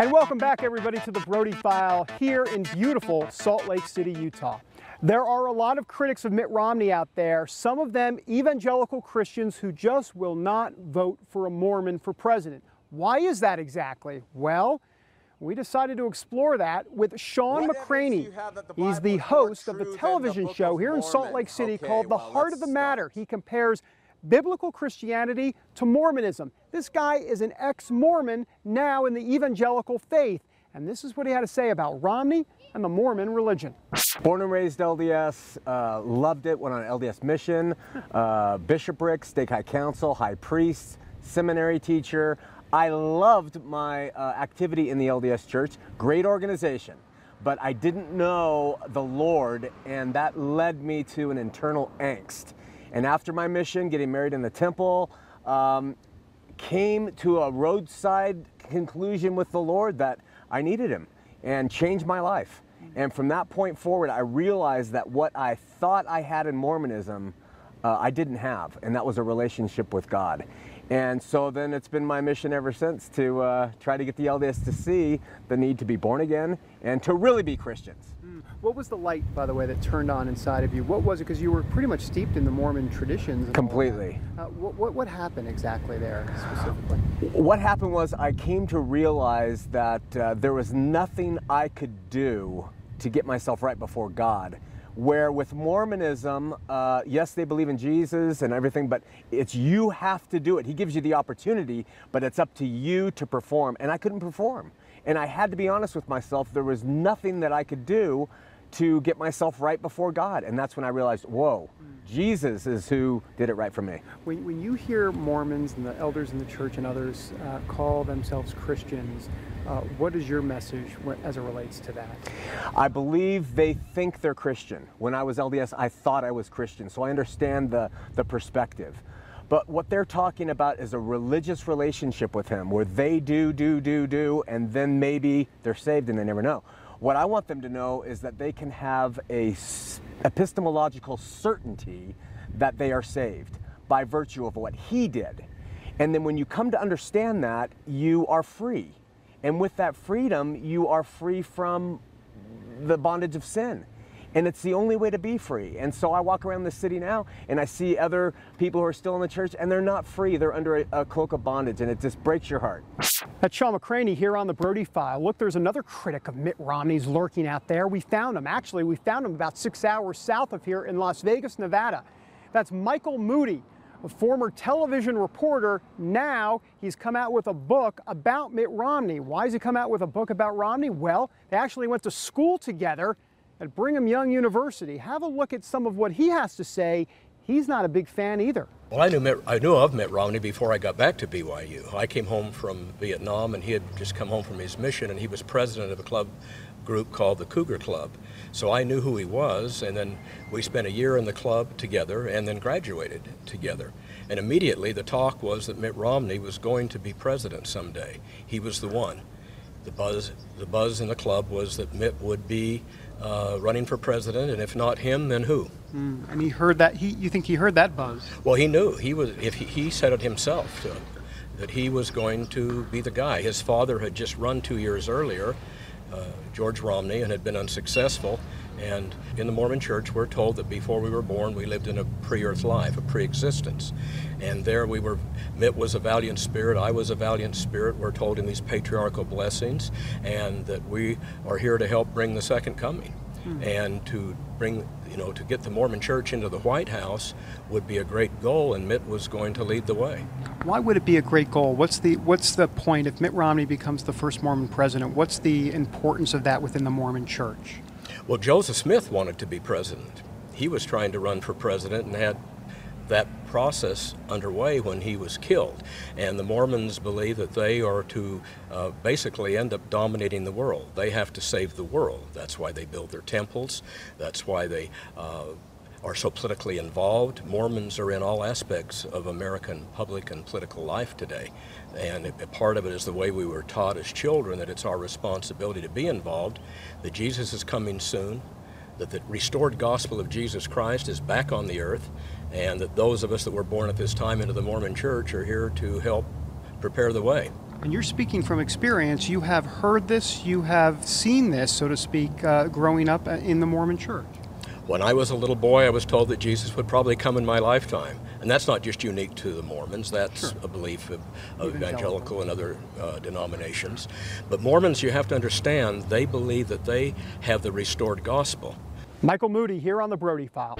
And welcome back, everybody, to the Brody File here in beautiful Salt Lake City, Utah. There are a lot of critics of Mitt Romney out there, some of them evangelical Christians who just will not vote for a Mormon for president. Why is that exactly? Well, we decided to explore that with Shawn What McCraney. evidence do you have that the He's the host of the television show here in Salt Lake City Okay, called The well, Heart of the Matter. He compares biblical Christianity to Mormonism. This guy is an ex Mormon now in the evangelical faith. And this is what he had to say about Romney and the Mormon religion. Born and raised LDS, uh, loved it, went on LDS mission, uh, bishopric, stake high council, high priest, seminary teacher. I loved my uh, activity in the LDS church, great organization, but I didn't know the Lord, and that led me to an internal angst. And after my mission, getting married in the temple, um, came to a roadside conclusion with the Lord that I needed Him and changed my life. And from that point forward, I realized that what I thought I had in Mormonism, uh, I didn't have, and that was a relationship with God. And so then it's been my mission ever since to uh, try to get the LDS to see the need to be born again and to really be Christians. What was the light, by the way, that turned on inside of you? What was it? Because you were pretty much steeped in the Mormon traditions. and all that. Completely. Uh, what, what, what happened exactly there specifically? What happened was I came to realize that uh, there was nothing I could do to get myself right before God. Where with Mormonism, uh, yes, they believe in Jesus and everything, but it's you have to do it. He gives you the opportunity, but it's up to you to perform. And I couldn't perform. And I had to be honest with myself. There was nothing that I could do to get myself right before God. And that's when I realized, whoa, Jesus is who did it right for me. When, when you hear Mormons and the elders in the church and others uh, call themselves Christians, uh, what is your message as it relates to that? I believe they think they're Christian. When I was LDS, I thought I was Christian, so I understand the, the perspective. But what they're talking about is a religious relationship with Him where they do, do, do, do, and then maybe they're saved and they never know. What I want them to know is that they can have a epistemological certainty that they are saved by virtue of what He did. And then when you come to understand that, you are free. And with that freedom, you are free from the bondage of sin. And it's the only way to be free. And so I walk around the city now and I see other people who are still in the church and they're not free. They're under a, a cloak of bondage and it just breaks your heart. That's Shawn McCraney here on the Brody File. Look, there's another critic of Mitt Romney's lurking out there. We found him. Actually, we found him about six hours south of here in Las Vegas, Nevada. That's Michael Moody, a former television reporter. Now he's come out with a book about Mitt Romney. Why has he come out with a book about Romney? Well, they actually went to school together at Brigham Young University. Have a look at some of what he has to say. He's not a big fan either. Well, I knew Mitt, I knew of Mitt Romney before I got back to BYU. I came home from Vietnam, and he had just come home from his mission, and he was president of a club group called the Cougar Club. So I knew who he was, and then we spent a year in the club together, and then graduated together. And immediately the talk was that Mitt Romney was going to be president someday. He was the one. The buzz, the buzz in the club was that Mitt would be uh, running for president, and if not him, then who? And he heard that. He, you think he heard that buzz? Well, he knew he was. If he, he said it himself, to, that he was going to be the guy. His father had just run two years earlier, uh, George Romney, and had been unsuccessful. And in the Mormon Church, we're told that before we were born, we lived in a pre-earth life, a pre-existence, and there we were. Mitt was a valiant spirit. I was a valiant spirit. We're told in these patriarchal blessings, and that we are here to help bring the second coming hmm. and to bring, you know, to get the Mormon Church into the White House would be a great goal, and Mitt was going to lead the way. Why would it be a great goal? What's the what's the point if Mitt Romney becomes the first Mormon president? What's the importance of that within the Mormon Church? Well, Joseph Smith wanted to be president. He was trying to run for president and had that process underway when he was killed. And the Mormons believe that they are to uh, basically end up dominating the world. They have to save the world. That's why they build their temples. That's why they uh, are so politically involved. Mormons are in all aspects of American public and political life today. And part of it is the way we were taught as children that it's our responsibility to be involved, that Jesus is coming soon, that the restored gospel of Jesus Christ is back on the earth, and that those of us that were born at this time into the Mormon church are here to help prepare the way. And you're speaking from experience. You have heard this, you have seen this, so to speak, uh, growing up in the Mormon church. When I was a little boy, I was told that Jesus would probably come in my lifetime. And that's not just unique to the Mormons, that's Sure. a belief of, of Evangelical. evangelical and other uh, denominations. But Mormons, you have to understand, they believe that they have the restored gospel. Michael Moody here on the Brody File.